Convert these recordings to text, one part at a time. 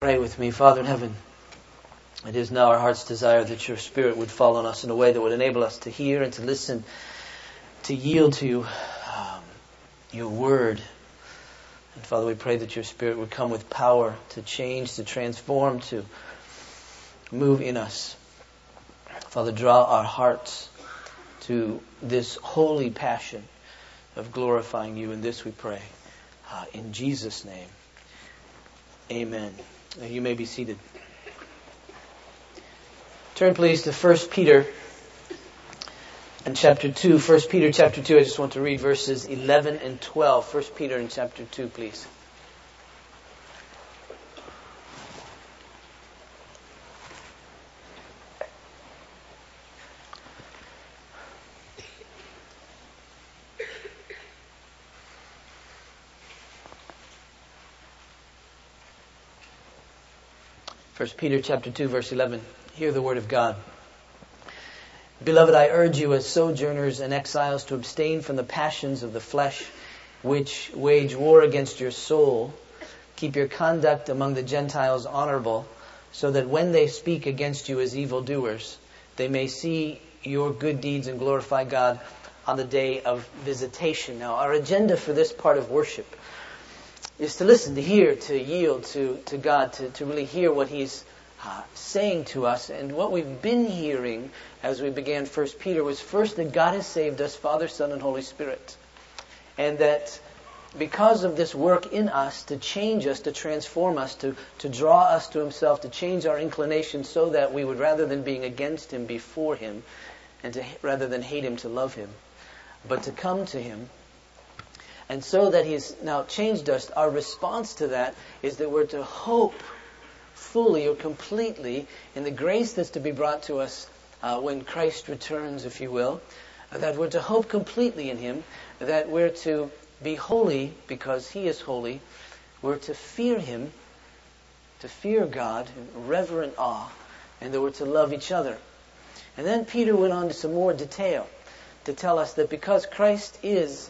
Pray with me, Father in heaven. It is now our heart's desire that your Spirit would fall on us in a way that would enable us to hear and to listen, to yield to um, your word. And Father, we pray that your Spirit would come with power to change, to transform, to move in us. Father, draw our hearts to this holy passion of glorifying you. In this we pray. Uh, in Jesus' name, amen. You may be seated. Turn please to 1 Peter and chapter 2. 1 Peter chapter 2, I just want to read verses 11 and 12. 1 Peter in chapter 2, please. 1 Peter chapter 2 verse 11. Hear the word of God. Beloved, I urge you as sojourners and exiles to abstain from the passions of the flesh which wage war against your soul. Keep your conduct among the Gentiles honorable, so that when they speak against you as evildoers, they may see your good deeds and glorify God on the day of visitation. Now, our agenda for this part of worship is to listen, to hear, to yield to, to God, to, to really hear what He's uh, saying to us. And what we've been hearing as we began First Peter was first that God has saved us, Father, Son, and Holy Spirit. And that because of this work in us to change us, to transform us, to, to draw us to Himself, to change our inclination so that we would, rather than being against Him, be for Him, and to, rather than hate Him, to love Him, but to come to Him and so that He's now changed us, our response to that is that we're to hope fully or completely in the grace that's to be brought to us uh, when Christ returns, if you will. That we're to hope completely in Him, that we're to be holy because He is holy. We're to fear Him, to fear God in reverent awe, and that we're to love each other. And then Peter went on to some more detail to tell us that because Christ is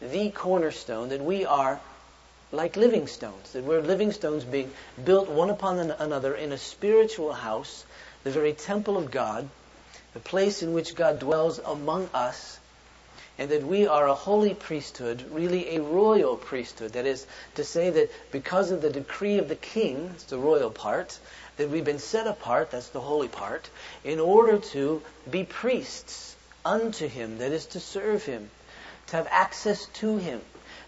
the cornerstone, that we are like living stones, that we're living stones being built one upon another in a spiritual house, the very temple of God, the place in which God dwells among us, and that we are a holy priesthood, really a royal priesthood. That is to say that because of the decree of the king, that's the royal part, that we've been set apart, that's the holy part, in order to be priests unto him, that is to serve him to have access to Him,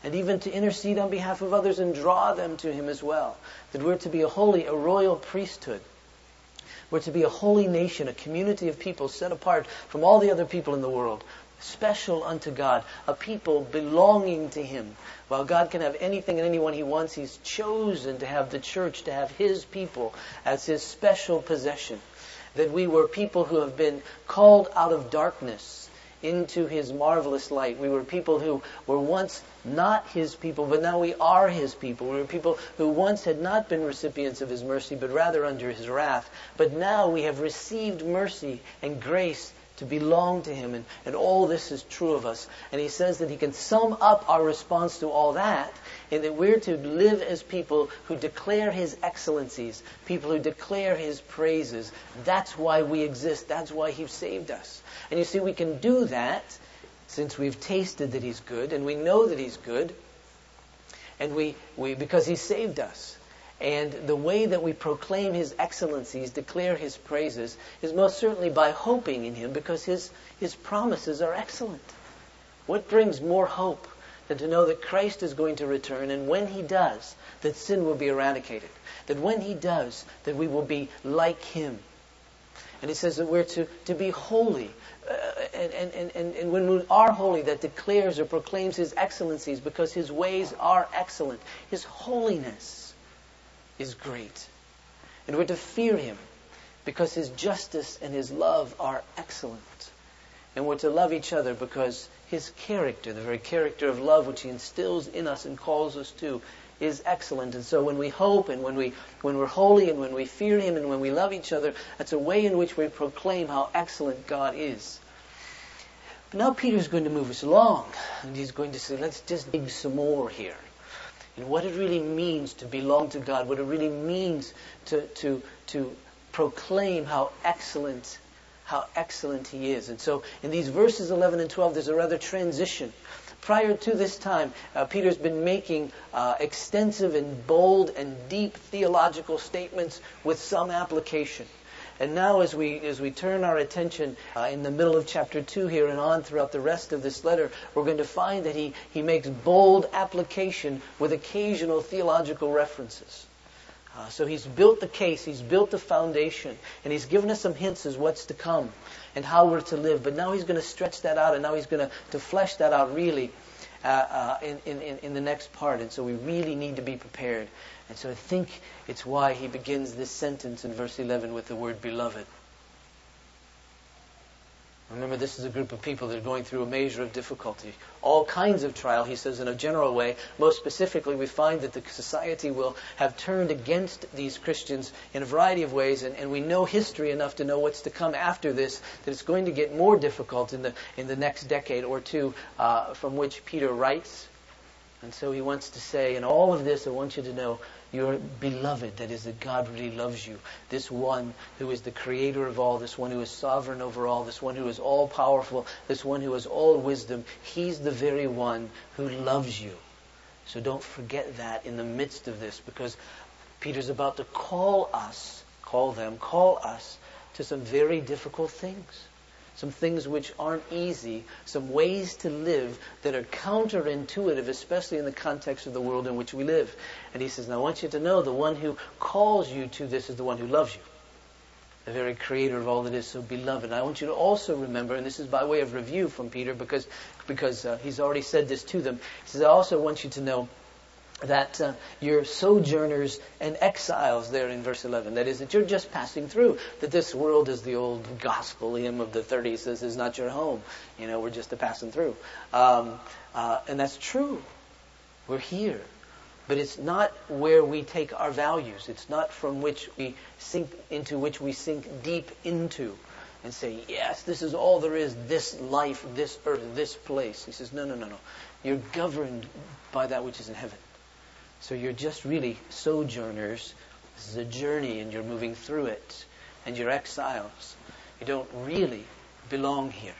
and even to intercede on behalf of others and draw them to Him as well. That we're to be a holy, a royal priesthood. We're to be a holy nation, a community of people set apart from all the other people in the world, special unto God, a people belonging to Him. While God can have anything and anyone He wants, He's chosen to have the church, to have His people as His special possession. That we were people who have been called out of darkness into his marvelous light. We were people who were once not his people, but now we are his people. We were people who once had not been recipients of his mercy, but rather under his wrath. But now we have received mercy and grace to belong to him, and, and all this is true of us. And he says that he can sum up our response to all that in that we're to live as people who declare his excellencies, people who declare his praises. That's why we exist. That's why he saved us. And you see, we can do that since we've tasted that he's good, and we know that he's good, and we, we because he saved us. And the way that we proclaim his excellencies, declare his praises, is most certainly by hoping in him because his, his promises are excellent. What brings more hope than to know that Christ is going to return and when he does, that sin will be eradicated? That when he does, that we will be like him. And he says that we're to, to be holy. Uh, and, and, and, and when we are holy, that declares or proclaims his excellencies because his ways are excellent. His holiness is great. And we're to fear him because his justice and his love are excellent. And we're to love each other because his character, the very character of love which he instills in us and calls us to, is excellent. And so when we hope and when we when we're holy and when we fear him and when we love each other, that's a way in which we proclaim how excellent God is. But now Peter's going to move us along, and he's going to say, let's just dig some more here. And what it really means to belong to God, what it really means to, to, to proclaim how excellent, how excellent He is. And so in these verses 11 and 12, there's a rather transition. Prior to this time, uh, Peter's been making uh, extensive and bold and deep theological statements with some application. And now, as we as we turn our attention uh, in the middle of chapter two here and on throughout the rest of this letter, we're going to find that he he makes bold application with occasional theological references. Uh, so he's built the case, he's built the foundation, and he's given us some hints as what's to come and how we're to live. But now he's going to stretch that out, and now he's going to to flesh that out really uh, uh, in, in in the next part. And so we really need to be prepared. And so I think it's why he begins this sentence in verse 11 with the word beloved. Remember, this is a group of people that are going through a measure of difficulty. All kinds of trial, he says in a general way. Most specifically, we find that the society will have turned against these Christians in a variety of ways, and, and we know history enough to know what's to come after this, that it's going to get more difficult in the, in the next decade or two uh, from which Peter writes. And so he wants to say, in all of this, I want you to know your beloved, that is, that God really loves you. This one who is the creator of all, this one who is sovereign over all, this one who is all powerful, this one who has all wisdom. He's the very one who loves you. So don't forget that in the midst of this, because Peter's about to call us, call them, call us to some very difficult things some things which aren't easy, some ways to live that are counterintuitive, especially in the context of the world in which we live. And he says, Now I want you to know the one who calls you to this is the one who loves you. The very creator of all that is so beloved. And I want you to also remember, and this is by way of review from Peter because, because uh, he's already said this to them. He says, I also want you to know that uh, you're sojourners and exiles there in verse 11. That is, that you're just passing through. That this world is the old gospel hymn of the 30s. This is not your home. You know, we're just a passing through. Um, uh, and that's true. We're here. But it's not where we take our values. It's not from which we sink into which we sink deep into and say, yes, this is all there is, this life, this earth, this place. He says, no, no, no, no. You're governed by that which is in heaven. So you're just really sojourners. This is a journey and you're moving through it. And you're exiles. You don't really belong here.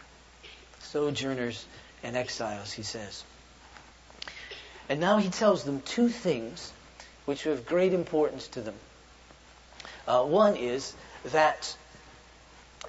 Sojourners and exiles, he says. And now he tells them two things which are of great importance to them. Uh, one is that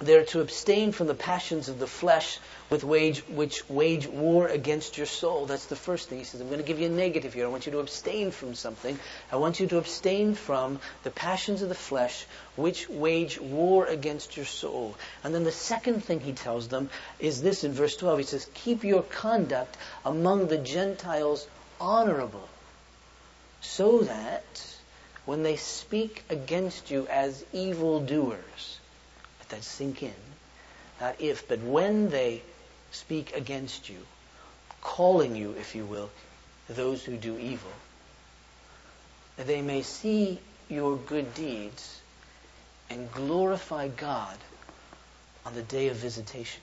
they're to abstain from the passions of the flesh with wage, which wage war against your soul. That's the first thing. He says, I'm going to give you a negative here. I want you to abstain from something. I want you to abstain from the passions of the flesh which wage war against your soul. And then the second thing he tells them is this in verse 12. He says, Keep your conduct among the Gentiles honorable, so that when they speak against you as evildoers, that sink in. Not if, but when they speak against you, calling you, if you will, those who do evil, they may see your good deeds and glorify God on the day of visitation.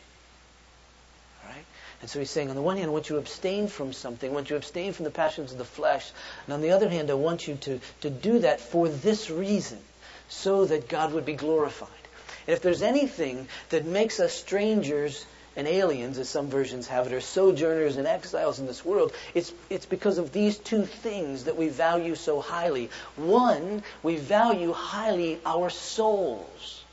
All right? And so he's saying, on the one hand, I want you to abstain from something, I want you to abstain from the passions of the flesh. And on the other hand, I want you to, to do that for this reason, so that God would be glorified. And if there's anything that makes us strangers and aliens, as some versions have it, or sojourners and exiles in this world, it's, it's because of these two things that we value so highly. One, we value highly our souls.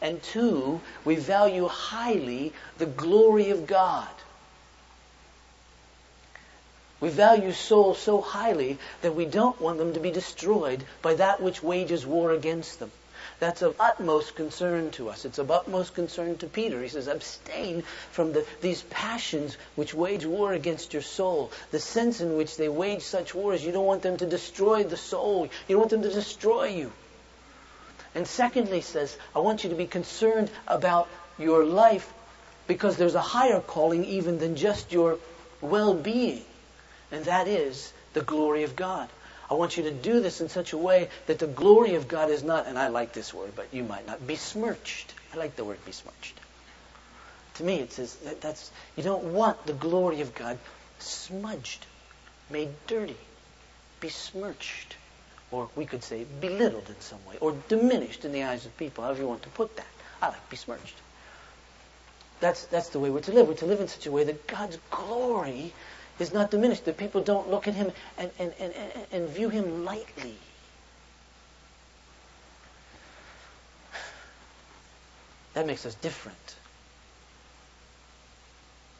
And two, we value highly the glory of God. We value souls so highly that we don't want them to be destroyed by that which wages war against them. That's of utmost concern to us. It's of utmost concern to Peter. He says, abstain from the, these passions which wage war against your soul. The sense in which they wage such wars, you don't want them to destroy the soul. You don't want them to destroy you. And secondly, says, I want you to be concerned about your life because there's a higher calling even than just your well-being. And that is the glory of God. I want you to do this in such a way that the glory of God is not, and I like this word, but you might not, besmirched. I like the word besmirched. To me, it says that that's, you don't want the glory of God smudged, made dirty. besmirched, or we could say belittled in some way, or diminished in the eyes of people, however you want to put that. I like besmirched. That's, that's the way we're to live. We're to live in such a way that God's glory is not diminished, that people don't look at him and, and, and, and view him lightly. That makes us different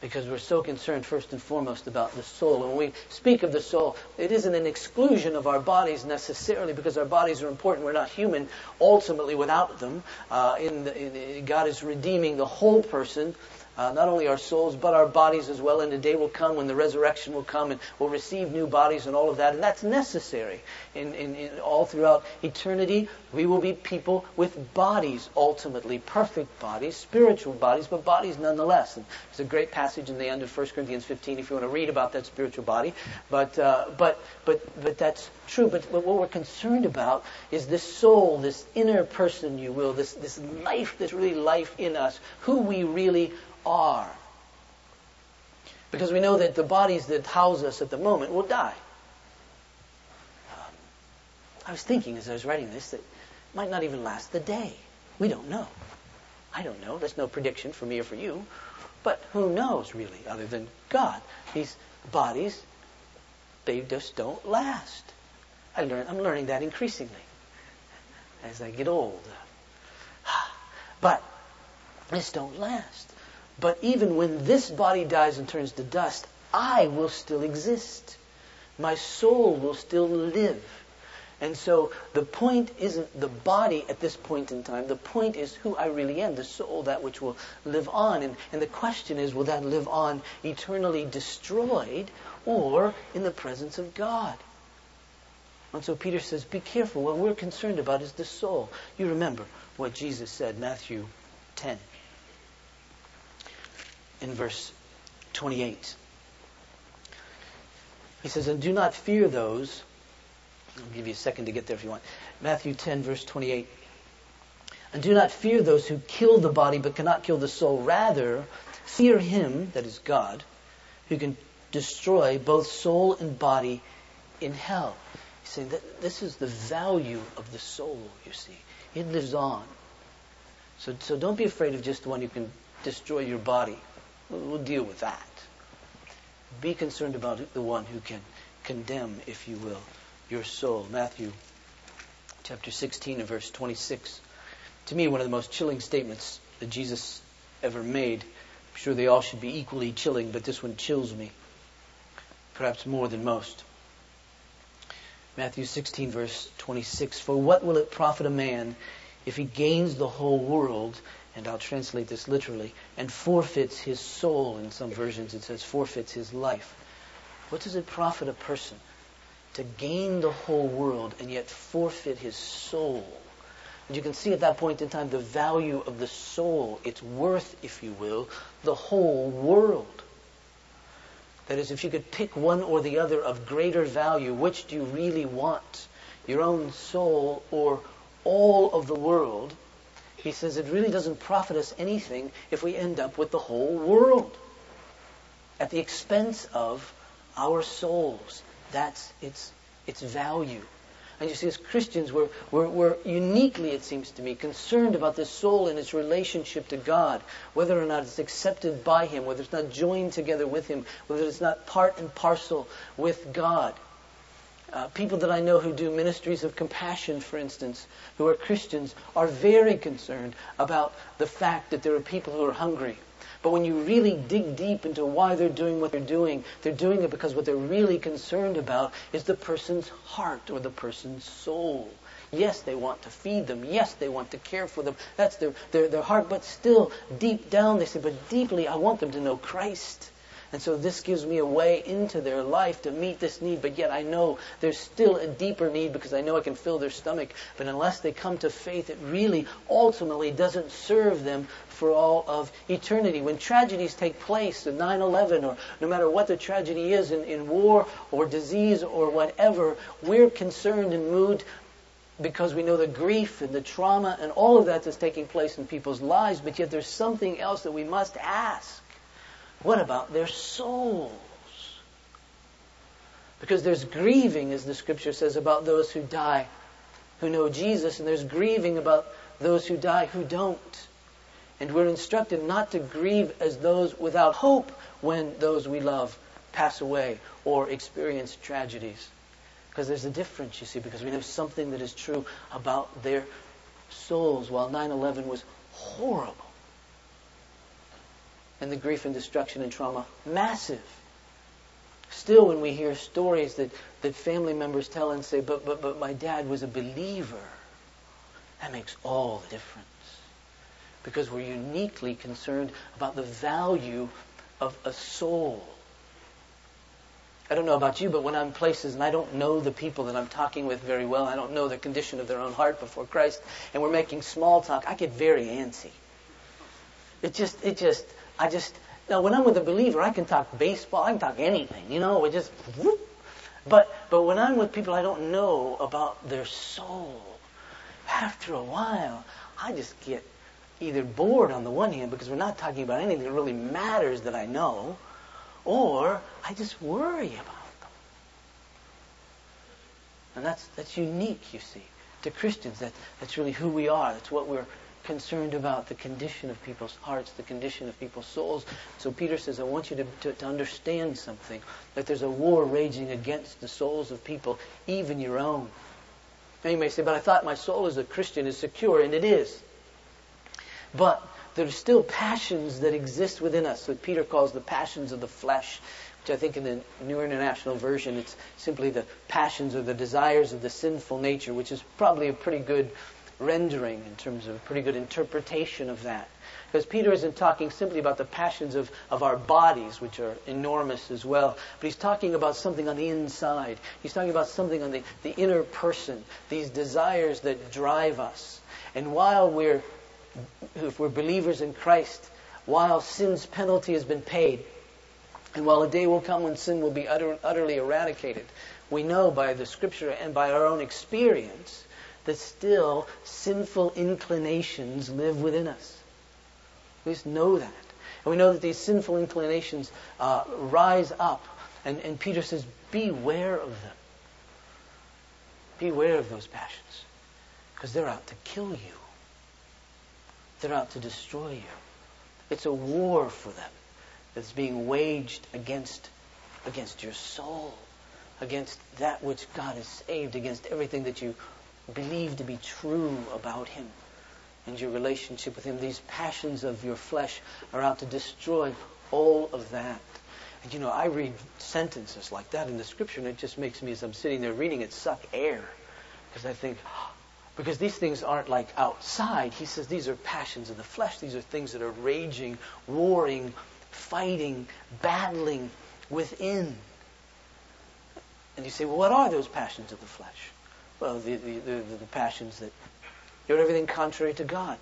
because we're so concerned first and foremost about the soul. And when we speak of the soul, it isn't an exclusion of our bodies necessarily because our bodies are important. We're not human ultimately without them. Uh, in the, in, God is redeeming the whole person uh, not only our souls, but our bodies as well. And the day will come when the resurrection will come and we'll receive new bodies and all of that. And that's necessary. In, in, in all throughout eternity, we will be people with bodies ultimately, perfect bodies, spiritual bodies, but bodies nonetheless. And there's a great passage in the end of 1 Corinthians 15 if you want to read about that spiritual body. But, uh, but, but, but that's true. But, but what we're concerned about is this soul, this inner person, you will, this, this life, this really life in us, who we really are. Because we know that the bodies that house us at the moment will die. Um, I was thinking as I was writing this that it might not even last the day. We don't know. I don't know. There's no prediction for me or for you. But who knows, really, other than God? These bodies, they just don't last. I learn, I'm learning that increasingly as I get old. But this don't last. But even when this body dies and turns to dust, I will still exist. My soul will still live. And so the point isn't the body at this point in time. The point is who I really am, the soul, that which will live on. And, and the question is, will that live on eternally destroyed or in the presence of God? And so Peter says, be careful. What we're concerned about is the soul. You remember what Jesus said, Matthew 10 in verse 28. He says, And do not fear those. I'll give you a second to get there if you want. Matthew 10, verse 28. And do not fear those who kill the body but cannot kill the soul. Rather, fear him, that is God, who can destroy both soul and body in hell. He's saying that this is the value of the soul, you see. It lives on. So, so don't be afraid of just the one who can destroy your body. We'll deal with that. Be concerned about the one who can condemn, if you will, your soul. Matthew chapter 16 and verse 26. To me, one of the most chilling statements that Jesus ever made. I'm sure they all should be equally chilling, but this one chills me, perhaps more than most. Matthew 16, verse 26. For what will it profit a man if he gains the whole world and I'll translate this literally, and forfeits his soul. In some versions it says forfeits his life. What does it profit a person to gain the whole world and yet forfeit his soul? And you can see at that point in time the value of the soul, its worth, if you will, the whole world. That is, if you could pick one or the other of greater value, which do you really want? Your own soul or all of the world? He says it really doesn't profit us anything if we end up with the whole world at the expense of our souls. That's its, its value. And you see, as Christians, we're, we're, we're, uniquely, it seems to me, concerned about the soul and its relationship to God, whether or not it's accepted by Him, whether it's not joined together with Him, whether it's not part and parcel with God. Uh, people that I know who do ministries of compassion, for instance, who are Christians, are very concerned about the fact that there are people who are hungry. But when you really dig deep into why they're doing what they're doing, they're doing it because what they're really concerned about is the person's heart or the person's soul. Yes, they want to feed them. Yes, they want to care for them. That's their, their, their heart. But still, deep down, they say, but deeply, I want them to know Christ. And so this gives me a way into their life to meet this need, but yet I know there's still a deeper need because I know I can fill their stomach. But unless they come to faith, it really ultimately doesn't serve them for all of eternity. When tragedies take place, the 9-11 or no matter what the tragedy is in, in war or disease or whatever, we're concerned and moved because we know the grief and the trauma and all of that that's taking place in people's lives, but yet there's something else that we must ask. What about their souls? Because there's grieving, as the scripture says, about those who die, who know Jesus, and there's grieving about those who die who don't. And we're instructed not to grieve as those without hope when those we love pass away or experience tragedies. Because there's a difference, you see, because we know something that is true about their souls while 9 11 was horrible. And the grief and destruction and trauma, massive. Still, when we hear stories that, that family members tell and say, but, but, but my dad was a believer, that makes all the difference. Because we're uniquely concerned about the value of a soul. I don't know about you, but when I'm places and I don't know the people that I'm talking with very well, I don't know the condition of their own heart before Christ, and we're making small talk, I get very antsy. It just, it just, I just, now when I'm with a believer, I can talk baseball, I can talk anything, you know, it just, whoop. But, but when I'm with people I don't know about their soul, after a while, I just get either bored on the one hand because we're not talking about anything that really matters that I know, or I just worry about them. And that's, that's unique, you see, to Christians. That, that's really who we are. That's what we're concerned about, the condition of people's hearts, the condition of people's souls. So Peter says, I want you to, to, to understand something, that there's a war raging against the souls of people, even your own. Now you may say, but I thought my soul as a Christian is secure, and it is. But there are still passions that exist within us that Peter calls the passions of the flesh, which I think in the New International Version it's simply the passions or the desires of the sinful nature, which is probably a pretty good rendering in terms of a pretty good interpretation of that. Because Peter isn't talking simply about the passions of, of our bodies, which are enormous as well, but he's talking about something on the inside. He's talking about something on the, the inner person, these desires that drive us. And while we're if we're believers in Christ, while sin's penalty has been paid, and while a day will come when sin will be utter, utterly eradicated, we know by the scripture and by our own experience that still sinful inclinations live within us. We just know that. And we know that these sinful inclinations uh, rise up. And, and Peter says, beware of them. Beware of those passions. Because they're out to kill you. They're out to destroy you. It's a war for them that's being waged against, against your soul, against that which God has saved, against everything that you believe to be true about Him and your relationship with Him. These passions of your flesh are out to destroy all of that. And you know, I read sentences like that in the Scripture, and it just makes me, as I'm sitting there reading it, suck air. Because I think, because these things aren't like outside. He says these are passions of the flesh. These are things that are raging, warring, fighting, battling within. And you say, well, what are those passions of the flesh? Well, the, the, the, the passions that you're everything contrary to God.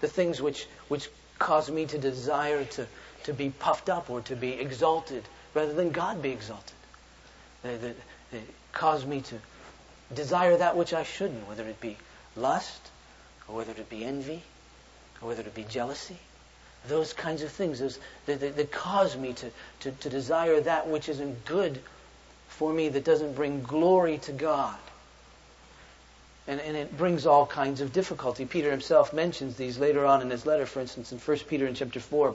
The things which, which cause me to desire to, to be puffed up or to be exalted rather than God be exalted. They, they, they cause me to desire that which I shouldn't, whether it be lust, or whether it be envy, or whether it be jealousy. Those kinds of things those, that, that, cause me to, to, to desire that which isn't good for me, that doesn't bring glory to God. And, and, it brings all kinds of difficulty. Peter himself mentions these later on in his letter, for instance, in 1 Peter in chapter 4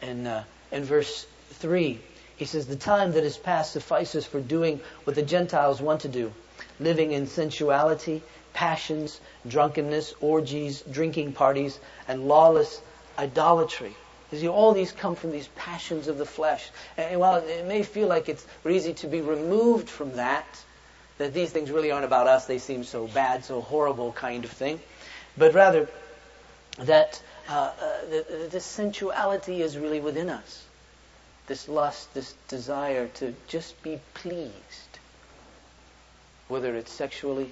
and uh, in verse 3. He says, The time that is past suffices for doing what the Gentiles want to do, living in sensuality passions, drunkenness, orgies, drinking parties, and lawless idolatry. You see, all these come from these passions of the flesh. And while it may feel like it's easy to be removed from that, that these things really aren't about us, they seem so bad, so horrible kind of thing, but rather that uh, uh, the, the sensuality is really within us. This lust, this desire to just be pleased, whether it's sexually,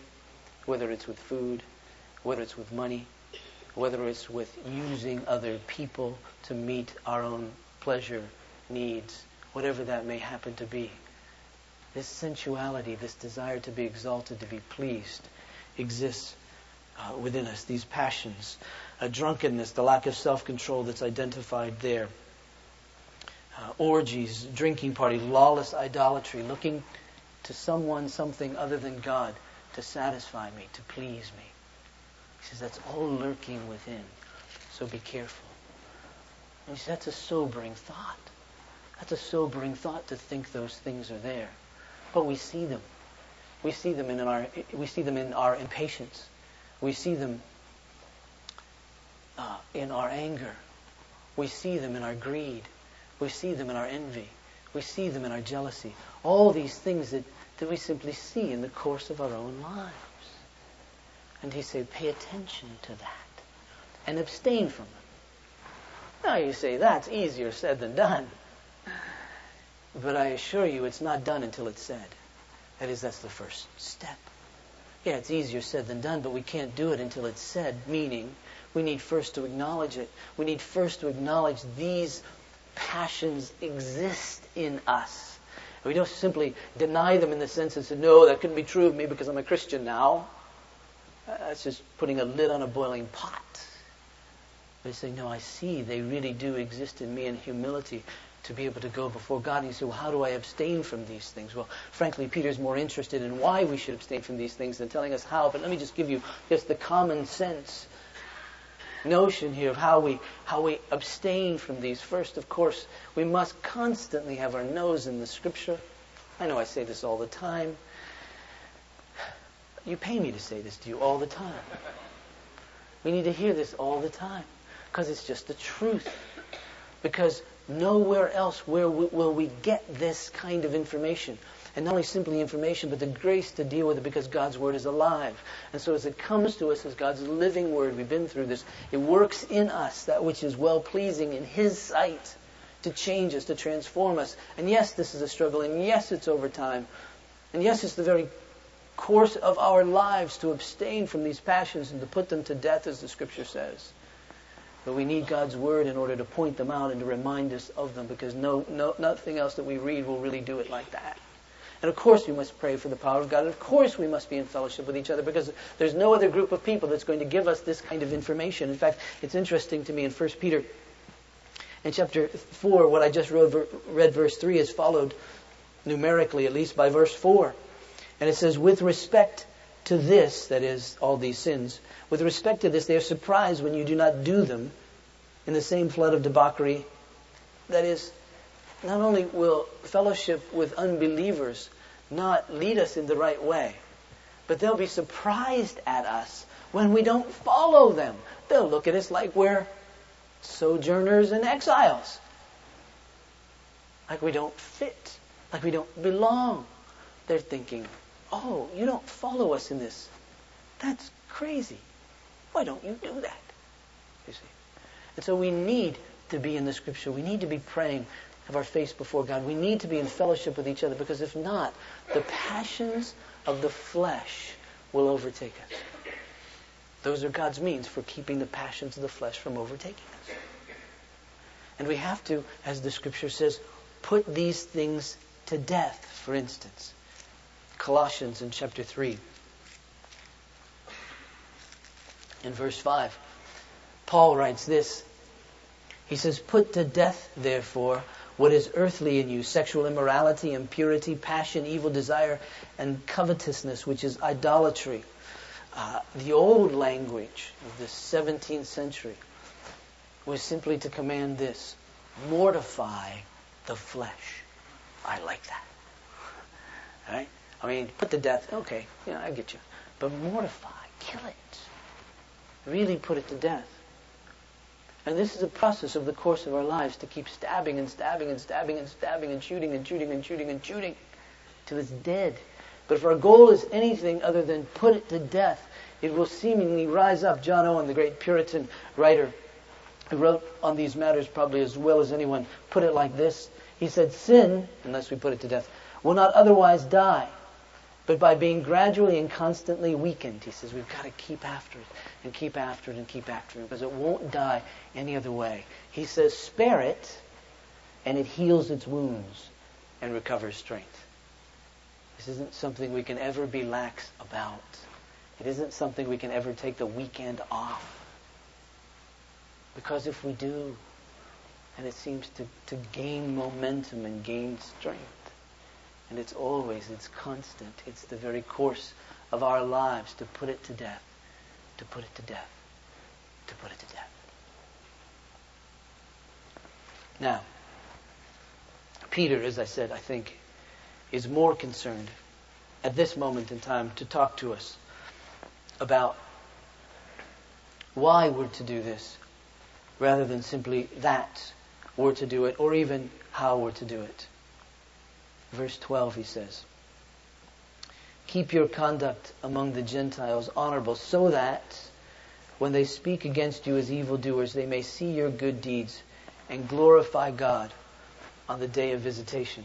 whether it's with food, whether it's with money, whether it's with using other people to meet our own pleasure needs, whatever that may happen to be. This sensuality, this desire to be exalted, to be pleased, exists uh, within us. These passions, a drunkenness, the lack of self-control that's identified there. uh, orgies, drinking parties, lawless idolatry, looking to someone, something other than God to satisfy me, to please me. He says that's all lurking within. So be careful. And he says that's a sobering thought. That's a sobering thought to think those things are there. But we see them. We see them in our we see them in our impatience. We see them uh, in our anger. We see them in our greed. We see them in our envy. We see them in our jealousy. All these things that, that we simply see in the course of our own lives. And he said, pay attention to that and abstain from them. Now you say, that's easier said than done. But I assure you, it's not done until it's said. That is, that's the first step. Yeah, it's easier said than done, but we can't do it until it's said, meaning we need first to acknowledge it. We need first to acknowledge these passions exist in us. We don't simply deny them in the sense that, no, that couldn't be true of me because I'm a Christian now. Uh, that's just putting a lid on a boiling pot. They say, no, I see they really do exist in me in humility to be able to go before God. And you say, well, how do I abstain from these things? Well, frankly, Peter's more interested in why we should abstain from these things than telling us how. But let me just give you just the common sense notion here of how we how we abstain from these. First, of course, we must constantly have our nose in the Scripture. I know I say this all the time. You pay me to say this to you all the time. We need to hear this all the time because it's just the truth. Because nowhere else where will we get this kind of information. And not only simply information, but the grace to deal with it because God's Word is alive. And so as it comes to us as God's living Word, we've been through this, it works in us that which is well pleasing in His sight to change us, to transform us. And yes, this is a struggle, and yes, it's over time. And yes, it's the very course of our lives to abstain from these passions and to put them to death, as the Scripture says. But we need God's Word in order to point them out and to remind us of them because no, no, nothing else that we read will really do it like that. And of course we must pray for the power of God. And of course we must be in fellowship with each other because there's no other group of people that's going to give us this kind of information. In fact, it's interesting to me in 1 Peter in chapter 4, what I just read, read verse 3 is followed numerically, at least by verse 4. And it says, with respect to this, that is, all these sins, with respect to this, they are surprised when you do not do them in the same flood of debauchery. That is, not only will fellowship with unbelievers not lead us in the right way, but they'll be surprised at us when we don't follow them. They'll look at us like we're sojourners and exiles. Like we don't fit. Like we don't belong. They're thinking, oh, you don't follow us in this. That's crazy. Why don't you do that? You see. And so we need to be in the scripture. We need to be praying have our face before God. We need to be in fellowship with each other because if not, the passions of the flesh will overtake us. Those are God's means for keeping the passions of the flesh from overtaking us. And we have to, as the scripture says, put these things to death, for instance. Colossians in chapter 3. In verse 5, Paul writes this. He says, Put to death, therefore, what is earthly in you sexual immorality, impurity, passion, evil desire, and covetousness, which is idolatry. Uh, the old language of the 17th century was simply to command this mortify the flesh. I like that. Right? I mean, put to death, okay, yeah, I get you. But mortify, kill it. Really put it to death. And this is a process of the course of our lives to keep stabbing and stabbing and stabbing and stabbing and shooting and shooting and shooting and shooting till it's dead. But if our goal is anything other than put it to death, it will seemingly rise up. John Owen, the great Puritan writer, who wrote on these matters probably as well as anyone, put it like this. He said, Sin, unless we put it to death, will not otherwise die but by being gradually and constantly weakened, he says, we've got to keep after it and keep after it and keep after it because it won't die any other way. He says, spare it and it heals its wounds and recovers strength. This isn't something we can ever be lax about. It isn't something we can ever take the weekend off. Because if we do, and it seems to, to gain momentum and gain strength. And it's always, it's constant. It's the very course of our lives to put it to death, to put it to death, to put it to death. Now, Peter, as I said, I think, is more concerned at this moment in time to talk to us about why we're to do this rather than simply that we're to do it or even how we're to do it. Verse 12, he says, Keep your conduct among the Gentiles honorable so that when they speak against you as evildoers, they may see your good deeds and glorify God on the day of visitation.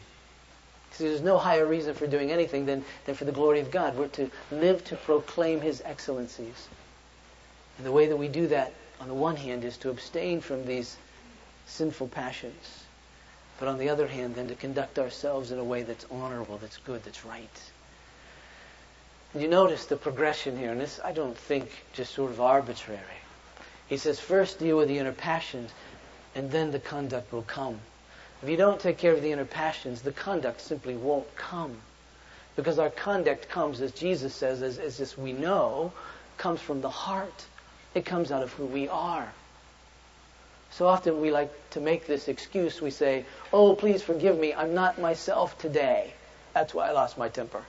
Because there's no higher reason for doing anything than, than for the glory of God. We're to live to proclaim His excellencies. And the way that we do that, on the one hand, is to abstain from these sinful passions. But on the other hand, then to conduct ourselves in a way that's honorable, that's good, that's right. And you notice the progression here, and this I don't think just sort of arbitrary. He says, first deal with the inner passions, and then the conduct will come. If you don't take care of the inner passions, the conduct simply won't come. Because our conduct comes, as Jesus says, as, as, as we know, comes from the heart. It comes out of who we are. So often we like to make this excuse. We say, Oh, please forgive me. I'm not myself today. That's why I lost my temper.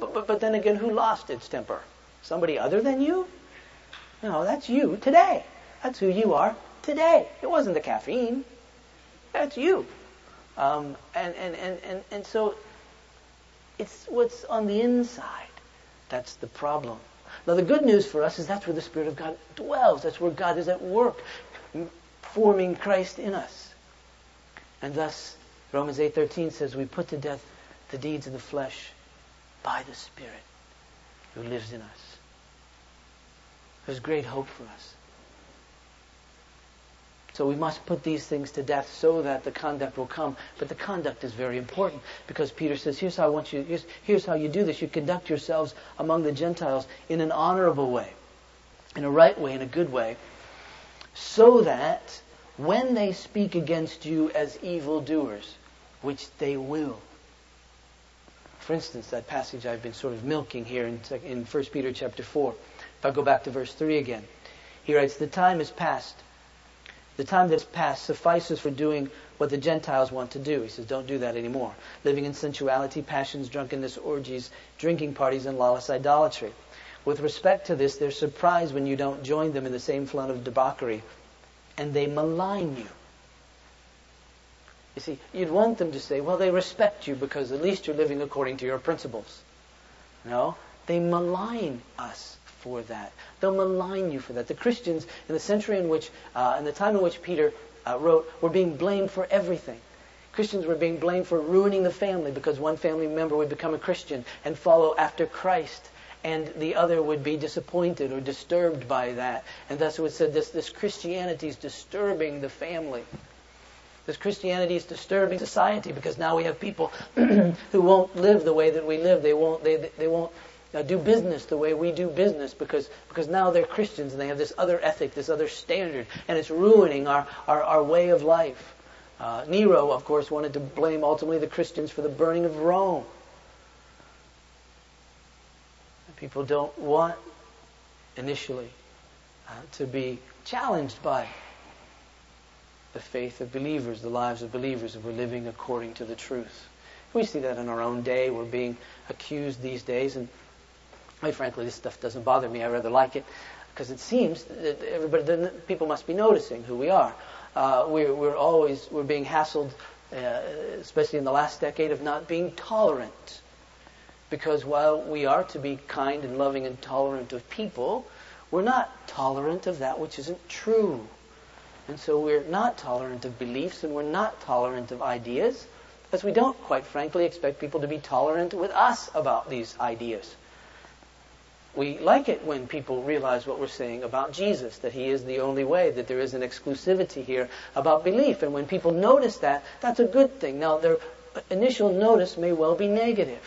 But, but, but then again, who lost its temper? Somebody other than you? No, that's you today. That's who you are today. It wasn't the caffeine. That's you. Um, and, and, and, and, and so it's what's on the inside. That's the problem. Now the good news for us is that's where the Spirit of God dwells. That's where God is at work, forming Christ in us. And thus, Romans 8.13 says, we put to death the deeds of the flesh by the Spirit who lives in us. There's great hope for us. So we must put these things to death so that the conduct will come. But the conduct is very important because Peter says, here's how I want you, here's, here's how you do this. You conduct yourselves among the Gentiles in an honorable way, in a right way, in a good way, so that when they speak against you as evildoers, which they will. For instance, that passage I've been sort of milking here in, in 1 Peter chapter 4. If I go back to verse 3 again, he writes, The time is past the time that's passed suffices for doing what the Gentiles want to do. He says, don't do that anymore. Living in sensuality, passions, drunkenness, orgies, drinking parties, and lawless idolatry. With respect to this, they're surprised when you don't join them in the same flood of debauchery, and they malign you. You see, you'd want them to say, well, they respect you because at least you're living according to your principles. No, they malign us for that. They'll malign you for that. The Christians in the century in which, uh, in the time in which Peter uh, wrote, were being blamed for everything. Christians were being blamed for ruining the family because one family member would become a Christian and follow after Christ and the other would be disappointed or disturbed by that. And thus was said this, this Christianity is disturbing the family. This Christianity is disturbing society because now we have people who won't live the way that we live. They won't, they, they won't uh, do business the way we do business because, because now they're Christians and they have this other ethic, this other standard, and it's ruining our, our, our way of life. Uh, Nero, of course, wanted to blame ultimately the Christians for the burning of Rome. People don't want initially uh, to be challenged by the faith of believers, the lives of believers, if we're living according to the truth. We see that in our own day. We're being accused these days, and Quite frankly, this stuff doesn't bother me. I rather like it because it seems that everybody, people must be noticing who we are. Uh, we're, we're always we're being hassled, uh, especially in the last decade, of not being tolerant. Because while we are to be kind and loving and tolerant of people, we're not tolerant of that which isn't true. And so we're not tolerant of beliefs and we're not tolerant of ideas because we don't, quite frankly, expect people to be tolerant with us about these ideas we like it when people realize what we're saying about Jesus, that he is the only way, that there is an exclusivity here about belief. And when people notice that, that's a good thing. Now, their initial notice may well be negative.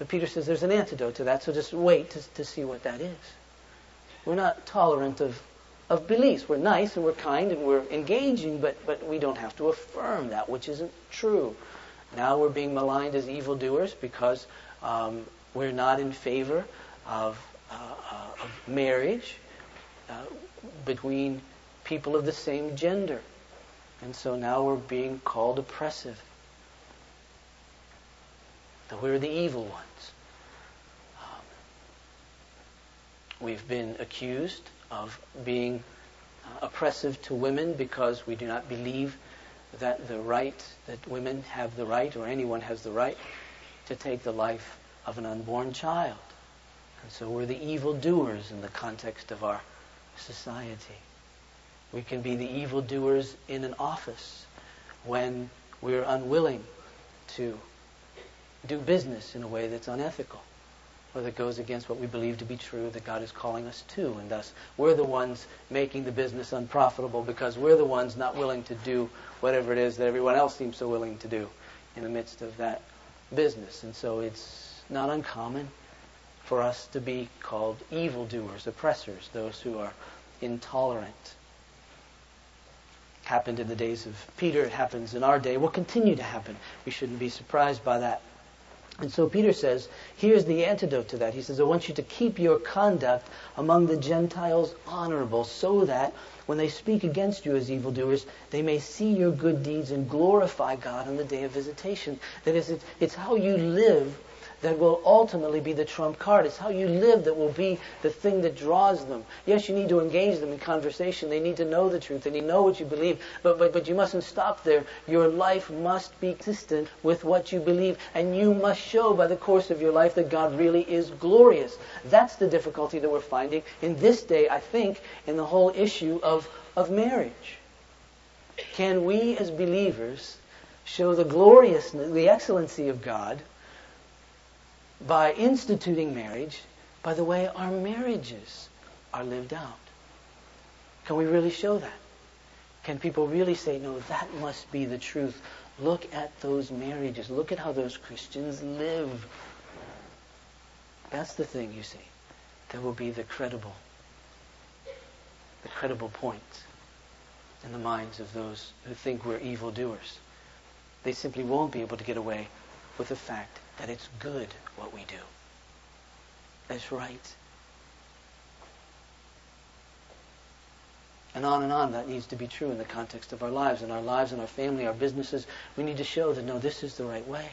But Peter says there's an antidote to that, so just wait to, to see what that is. We're not tolerant of of beliefs. We're nice and we're kind and we're engaging, but, but we don't have to affirm that which isn't true. Now we're being maligned as evildoers because um, we're not in favor of, uh, uh, of marriage uh, between people of the same gender. And so now we're being called oppressive. That we're the evil ones. Um, we've been accused of being uh, oppressive to women because we do not believe that the right, that women have the right, or anyone has the right, to take the life of an unborn child. And so we're the evil doers in the context of our society. We can be the evil doers in an office when we're unwilling to do business in a way that's unethical or that goes against what we believe to be true that God is calling us to. And thus, we're the ones making the business unprofitable because we're the ones not willing to do whatever it is that everyone else seems so willing to do in the midst of that business. And so it's not uncommon for us to be called evildoers, oppressors, those who are intolerant. Happened in the days of Peter, it happens in our day, will continue to happen. We shouldn't be surprised by that. And so Peter says, here's the antidote to that. He says, I want you to keep your conduct among the Gentiles honorable, so that when they speak against you as evildoers, they may see your good deeds and glorify God on the day of visitation. That is, it's how you live that will ultimately be the trump card. It's how you live that will be the thing that draws them. Yes, you need to engage them in conversation. They need to know the truth. They need to know what you believe. But, but, but you mustn't stop there. Your life must be consistent with what you believe. And you must show by the course of your life that God really is glorious. That's the difficulty that we're finding in this day, I think, in the whole issue of, of marriage. Can we as believers show the gloriousness, the excellency of God by instituting marriage by the way our marriages are lived out. Can we really show that? Can people really say, no, that must be the truth? Look at those marriages. Look at how those Christians live. That's the thing, you see, that will be the credible, the credible point in the minds of those who think we're evildoers. They simply won't be able to get away with the fact that it's good what we do. That's right. And on and on, that needs to be true in the context of our lives, in our lives, in our family, our businesses. We need to show that, no, this is the right way.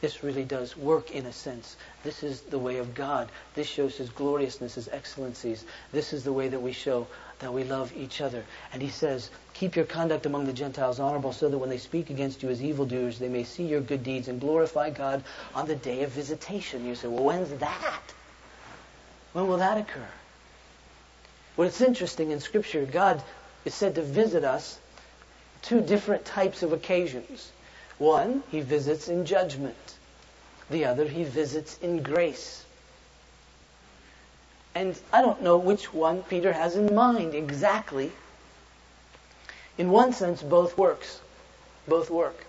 This really does work in a sense. This is the way of God. This shows His gloriousness, His excellencies. This is the way that we show that we love each other. And He says, Keep your conduct among the Gentiles honorable so that when they speak against you as evildoers, they may see your good deeds and glorify God on the day of visitation. You say, Well, when's that? When will that occur? Well, it's interesting in Scripture, God is said to visit us two different types of occasions. One, he visits in judgment. The other, he visits in grace. And I don't know which one Peter has in mind exactly. In one sense, both works. Both work.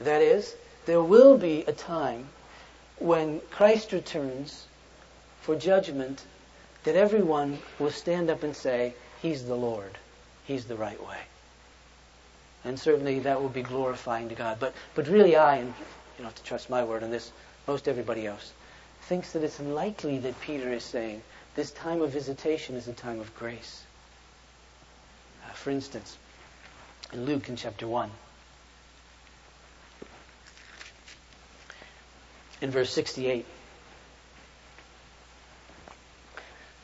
That is, there will be a time when Christ returns for judgment that everyone will stand up and say, He's the Lord. He's the right way. And certainly that will be glorifying to God. But, but really I, and you don't have to trust my word on this, most everybody else, thinks that it's likely that Peter is saying this time of visitation is a time of grace. Uh, for instance, in Luke in chapter 1, in verse 68,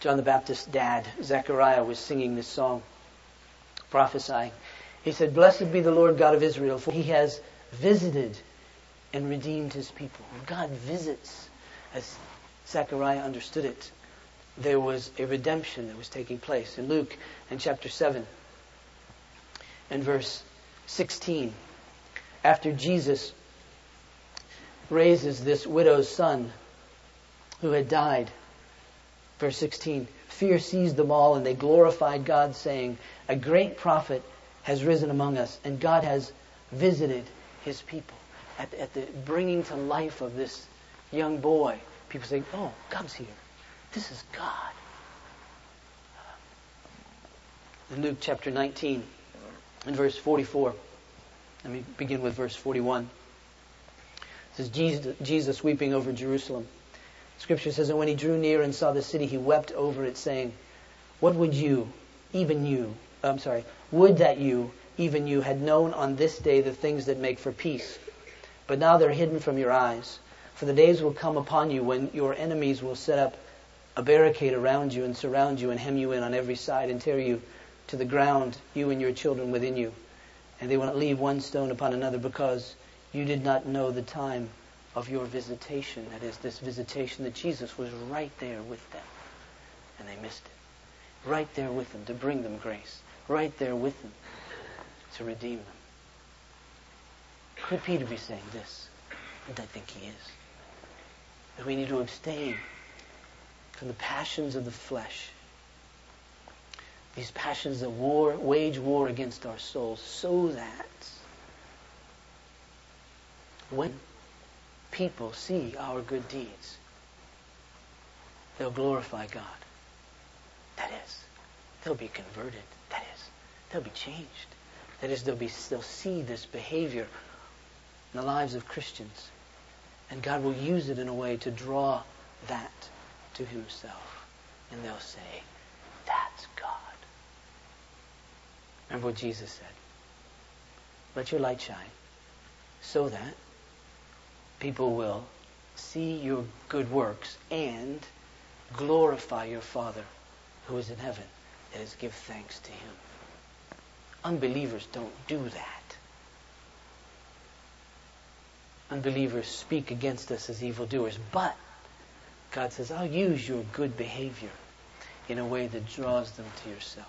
John the Baptist's dad, Zechariah, was singing this song, prophesying. He said, Blessed be the Lord God of Israel, for he has visited and redeemed his people. God visits, as Zechariah understood it. There was a redemption that was taking place. In Luke, in chapter 7, and verse 16, after Jesus raises this widow's son who had died, verse 16, fear seized them all, and they glorified God, saying, A great prophet has risen among us, and God has visited his people. At, at the bringing to life of this young boy, people say, Oh, God's here. This is God. in Luke chapter 19 in verse 44. Let me begin with verse 41. This is Jesus, Jesus weeping over Jerusalem. Scripture says, And when he drew near and saw the city, he wept over it, saying, What would you, even you, I'm sorry, would that you, even you, had known on this day the things that make for peace. But now they're hidden from your eyes. For the days will come upon you when your enemies will set up a barricade around you and surround you and hem you in on every side and tear you to the ground, you and your children within you. And they will not leave one stone upon another because you did not know the time of your visitation. That is, this visitation that Jesus was right there with them. And they missed it. Right there with them to bring them grace. Right there with them to redeem them. Could Peter be saying this? And I think he is. That we need to abstain from the passions of the flesh. These passions that war, wage war against our souls so that when people see our good deeds, they'll glorify God. That is, they'll be converted. That is, they'll be changed. That is, they'll, be, they'll see this behavior in the lives of Christians. And God will use it in a way to draw that to himself. And they'll say, that's God. Remember what Jesus said. Let your light shine so that people will see your good works and glorify your Father who is in heaven. That is, give thanks to him. Unbelievers don't do that. Unbelievers speak against us as evildoers, but God says, I'll use your good behavior in a way that draws them to yourself.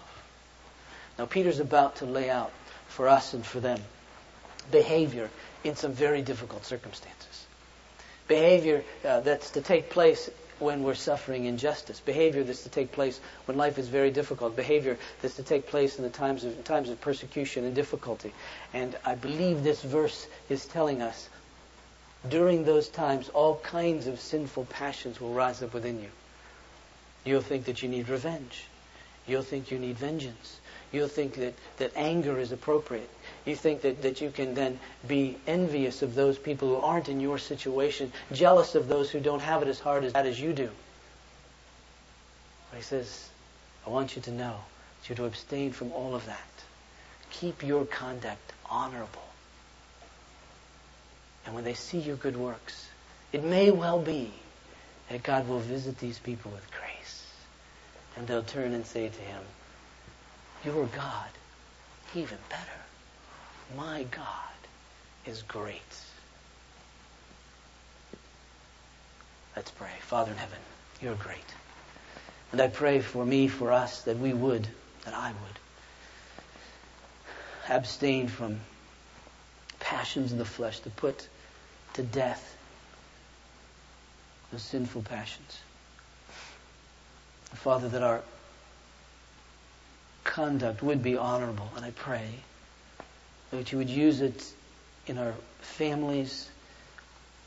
Now, Peter's about to lay out for us and for them behavior in some very difficult circumstances. Behavior uh, that's to take place when we're suffering injustice. Behavior that's to take place when life is very difficult. Behavior that's to take place in the times of, times of persecution and difficulty. And I believe this verse is telling us during those times, all kinds of sinful passions will rise up within you. You'll think that you need revenge. You'll think you need vengeance. You'll think that, that anger is appropriate. You think that, that you can then be envious of those people who aren't in your situation, jealous of those who don't have it as hard as bad as you do. But he says, I want you to know that you're to abstain from all of that. Keep your conduct honorable. And when they see your good works, it may well be that God will visit these people with grace. And they'll turn and say to him, Your God, even better. My God is great. Let's pray. Father in heaven, you're great. And I pray for me, for us, that we would, that I would, abstain from passions in the flesh, to put to death those sinful passions. Father, that our conduct would be honorable, and I pray that you would use it in our families,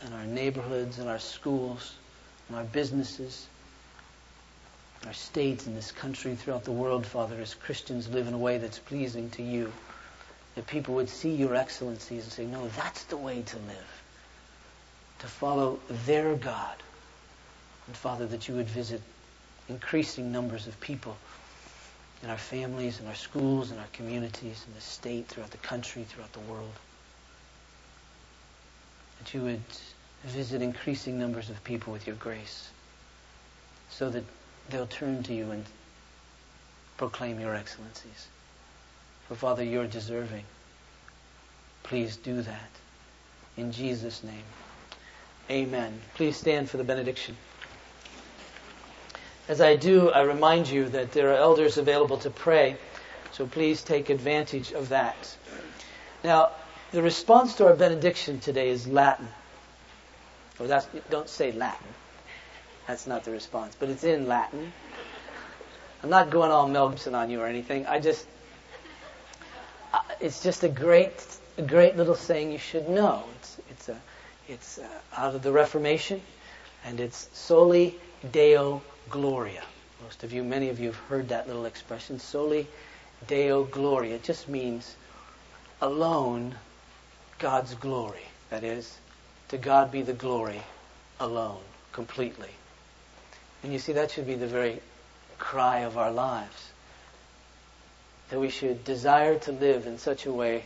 in our neighborhoods, in our schools, in our businesses, in our states, in this country, throughout the world, Father, as Christians live in a way that's pleasing to you. That people would see your excellencies and say, no, that's the way to live to follow their God. And Father, that you would visit increasing numbers of people in our families, in our schools, in our communities, in the state, throughout the country, throughout the world. That you would visit increasing numbers of people with your grace so that they'll turn to you and proclaim your excellencies. For Father, you're deserving. Please do that. In Jesus' name. Amen. Please stand for the benediction. As I do, I remind you that there are elders available to pray, so please take advantage of that. Now, the response to our benediction today is Latin. Or that's, don't say Latin. That's not the response, but it's in Latin. I'm not going all Mel Gibson on you or anything. I just, uh, it's just a great, a great little saying you should know. It's, uh, out of the Reformation, and it's soli Deo Gloria. Most of you, many of you have heard that little expression, soli Deo Gloria. It just means alone God's glory. That is, to God be the glory alone, completely. And you see, that should be the very cry of our lives. That we should desire to live in such a way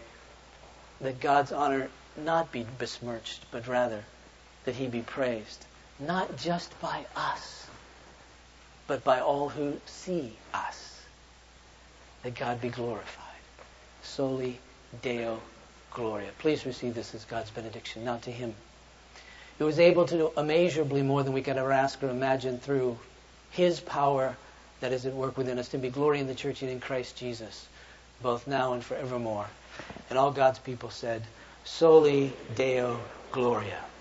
that God's honor not be besmirched, but rather that he be praised. Not just by us, but by all who see us. That God be glorified. Soli Deo Gloria. Please receive this as God's benediction. Now to him who is able to do immeasurably more than we can ever ask or imagine through his power that is at work within us to be glory in the church and in Christ Jesus, both now and forevermore. And all God's people said, Soli Deo Gloria.